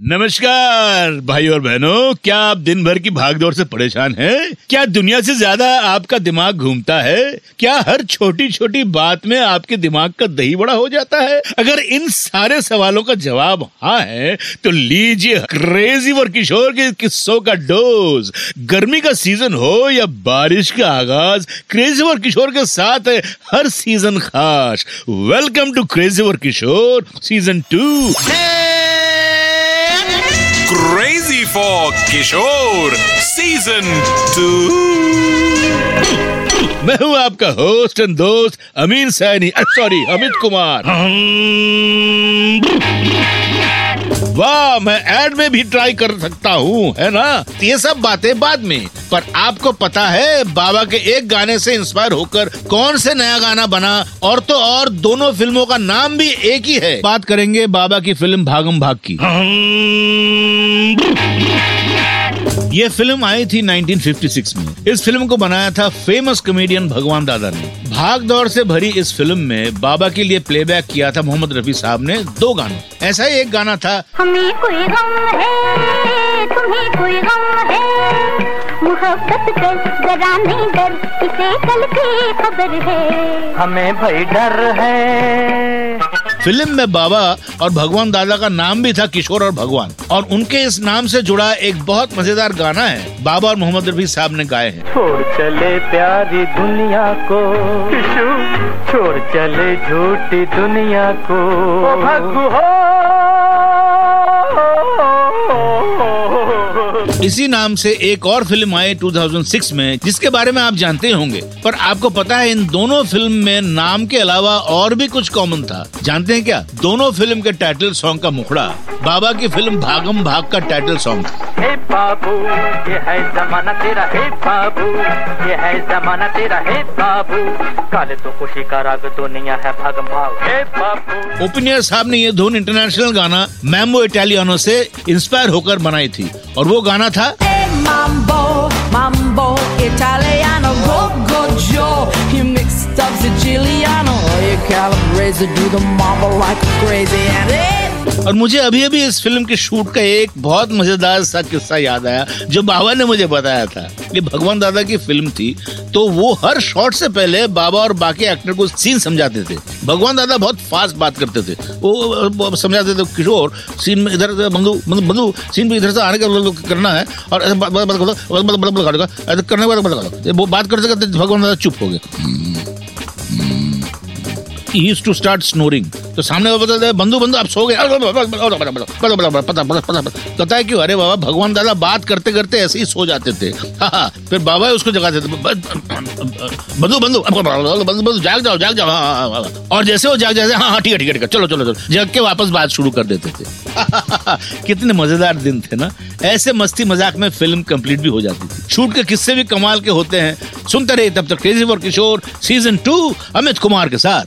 नमस्कार भाई और बहनों। क्या आप दिन भर की भागदौड़ से परेशान हैं? क्या दुनिया से ज़्यादा आपका दिमाग घूमता है? क्या हर छोटी छोटी बात में आपके दिमाग का दही बड़ा हो जाता है? अगर इन सारे सवालों का जवाब हाँ है तो लीजिए क्रेजी वर किशोर के किस्सों का डोज। गर्मी का सीज़न हो या बारिश का आगाज़ क्रेजी वर किशोर के साथ है हर सीज़न खास। Welcome to crazy for Kishore season two Crazy for Kishore Season 2. मैं हूँ आपका होस्ट एंड दोस्त अमीन सैनी सॉरी अमित कुमार वाह, मैं एड में भी ट्राई कर सकता हूँ, है ना? ये सब बातें बाद में। पर आपको पता है, बाबा के एक गाने से इंस्पायर होकर कौन से नया गाना बना? और तो और, दोनों फ़िल्मों का नाम भी एक ही है। बात करेंगे बाबा की फ़िल्म भागम भाग की। ये फ़िल्म आई थी 1956 में। इस फ़िल्म को बनाया था फ़ेमस कॉमेडियन भगवान दादा ने। भाग दौड़ से भरी इस फ़िल्म में बाबा के लिए प्लेबैक किया था मोहम्मद रफी साहब ने दो गानों। ऐसा ही एक गाना था हमें कोई गम है तुम्हें कोई गम है। मोहब्बत कर जरा नहीं डर इसे कल की खबर है। हमें भाई डर है। फ़िल्म में बाबा और भगवान दादा का नाम भी था किशोर और भगवान। और उनके इस नाम से जुड़ा एक बहुत मज़ेदार गाना है। बाबा और मोहम्मद रफी साहब ने गाए हैं। छोड़ चले प्यारी दुनिया को। छोड़ चले झूठी दुनिया को। भगु इसी नाम से एक और फ़िल्म आई 2006 में जिसके बारे में आप जानते होंगे। पर आपको पता है इन दोनों फ़िल्म में नाम के अलावा और भी कुछ कॉमन था। जानते हैं क्या? दोनों फ़िल्म के टाइटल सॉन्ग का मुखड़ा। बाबा की फ़िल्म भागम भाग का टाइटल सॉन्ग था। बाबू ये है जमाना तेरा। हे बाबू ये है जमाना तेरा। हे बाबू काले तो खुशी का राग दुनिया है भागम भाग। हे बाबू। ओपिनियर साहब ने ये धुन इंटरनेशनल गाना मैमो इटालियानो से इंस्पायर होकर बनाई थी और वो गाना था Mambo, mambo, italiano, go, go, Joe. You mixed up Siciliano. You calabrese, do the mambo like crazy and it. और मुझे अभी अभी इस फ़िल्म के शूट का एक बहुत मज़ेदार सा किस्सा याद आया, जो बाबा ने मुझे बताया था। ये भगवान दादा की फ़िल्म थी तो वो हर शॉट से पहले बाबा और बाकी एक्टर को सीन समझाते थे। भगवान दादा बहुत फास्ट बात करते थे। वो समझाते थे, किशोर, सीन में इधर बंधु बंधु सीन में इधर से आने का करना है, और करने के बाद वो बात करते करते भगवान दादा चुप हो गए। Used to start snoring. तो सामने वाला बताते बंधु बंधु आप सो गए। पता है क्यों अरे बाबा भगवान दादा बात करते करते ऐसे ही सो जाते थे। हाँ, हाँ, फिर बाबा उसको जगाते थे बंधु बंधु बंधु बंधु जाग जाओ जाग जाओ। हाँ, हाँ। और जैसे वो जाग जाते हाँ हाँ ठीक है ठीक है चलो चलो चलो। जग के वापस बात शुरू कर देते थे। कितने मज़ेदार दिन थे ना? ऐसे मस्ती मज़ाक में फ़िल्म कंप्लीट भी हो जाती थी। शूट के किस्से भी कमाल के होते हैं। सुनते रहे तब तक crazy for Kishore season two Amit Kumar के साथ।